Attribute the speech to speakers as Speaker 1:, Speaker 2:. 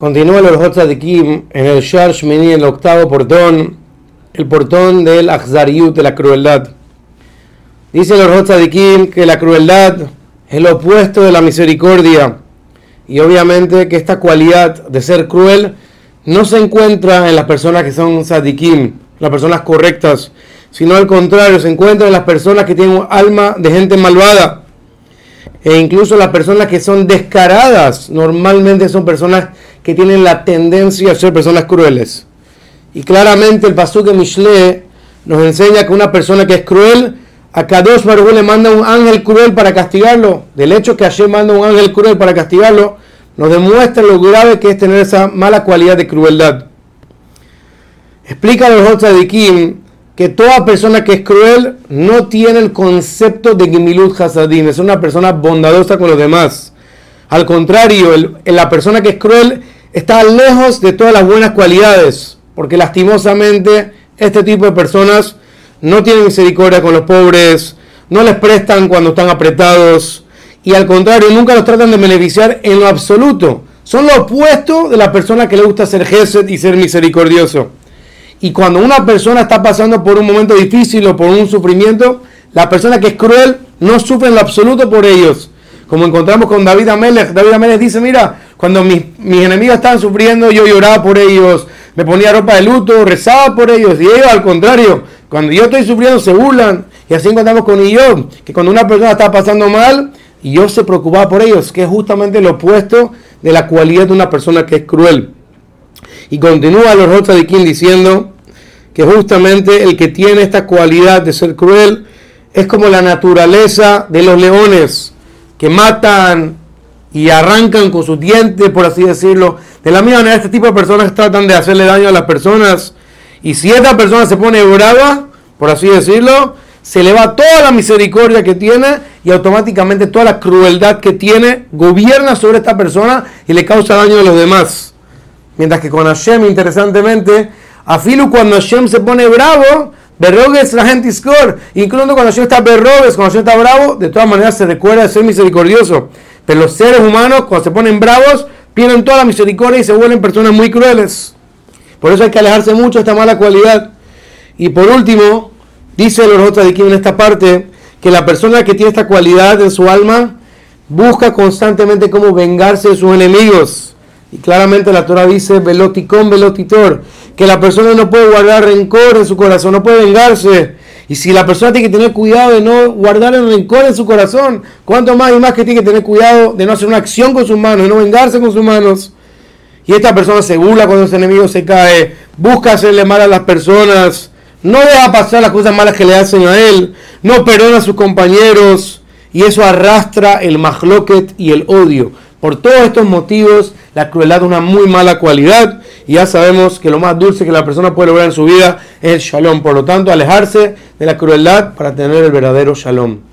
Speaker 1: Continúa el Kim en el Shar Shmini, el octavo portón, el portón del Achzariut, de la crueldad. Dice el Kim que la crueldad es el opuesto de la misericordia y obviamente que esta cualidad de ser cruel no se encuentra en las personas que son Sadikim, las personas correctas, sino al contrario, se encuentra en las personas que tienen un alma de gente malvada. E incluso las personas que son descaradas, normalmente son personas que tienen la tendencia a ser personas crueles. Y claramente el Pasuk Mishle nos enseña que una persona que es cruel, a Kadosh Baruch le manda un ángel cruel para castigarlo. Del hecho que ayer manda un ángel cruel para castigarlo, nos demuestra lo grave que es tener esa mala cualidad de crueldad. Explica los de Kim que toda persona que es cruel no tiene el concepto de Gimilut Hasadim, es una persona bondadosa con los demás. Al contrario, la persona que es cruel está lejos de todas las buenas cualidades, porque lastimosamente este tipo de personas no tienen misericordia con los pobres, no les prestan cuando están apretados y al contrario nunca los tratan de beneficiar en lo absoluto. Son lo opuesto de la persona que le gusta ser gesed y ser misericordioso. Y cuando una persona está pasando por un momento difícil o por un sufrimiento, la persona que es cruel no sufre en lo absoluto por ellos. Como encontramos con David Amelech. David Amelech dice, mira, cuando mis, enemigos estaban sufriendo, yo lloraba por ellos, me ponía ropa de luto, rezaba por ellos. Y ellos, al contrario, cuando yo estoy sufriendo, se burlan. Y así encontramos con yo, que cuando una persona está pasando mal, yo se preocupaba por ellos, que es justamente lo opuesto de la cualidad de una persona que es cruel. Y continúa los otros de quien diciendo que justamente el que tiene esta cualidad de ser cruel es como la naturaleza de los leones que matan, y arrancan con sus dientes, por así decirlo. De la misma manera, este tipo de personas tratan de hacerle daño a las personas. Y si esta persona se pone brava, por así decirlo, se le va toda la misericordia que tiene y automáticamente toda la crueldad que tiene gobierna sobre esta persona y le causa daño a los demás. Mientras que con Hashem, interesantemente, a Filu cuando Hashem se pone bravo, Berrogues la gente score. Incluso cuando Hashem está berrogues, cuando Hashem está bravo, de todas maneras se recuerda de ser misericordioso. Pero los seres humanos, cuando se ponen bravos, pierden toda la misericordia y se vuelven personas muy crueles. Por eso hay que alejarse mucho de esta mala cualidad. Y por último, dice los otros de aquí en esta parte, que la persona que tiene esta cualidad en su alma busca constantemente cómo vengarse de sus enemigos. Y claramente la Torah dice, veloticón, velotitor, que la persona no puede guardar rencor en su corazón, no puede vengarse. Y si la persona tiene que tener cuidado de no guardar el rencor en su corazón, cuánto más y más que tiene que tener cuidado de no hacer una acción con sus manos, de no vengarse con sus manos. Y esta persona se burla cuando su enemigo se cae, busca hacerle mal a las personas, no deja pasar las cosas malas que le hacen a él, no perdona a sus compañeros, y eso arrastra el mahloket y el odio. Por todos estos motivos, la crueldad es una muy mala cualidad y ya sabemos que lo más dulce que la persona puede lograr en su vida es el shalom. Por lo tanto, alejarse de la crueldad para tener el verdadero shalom.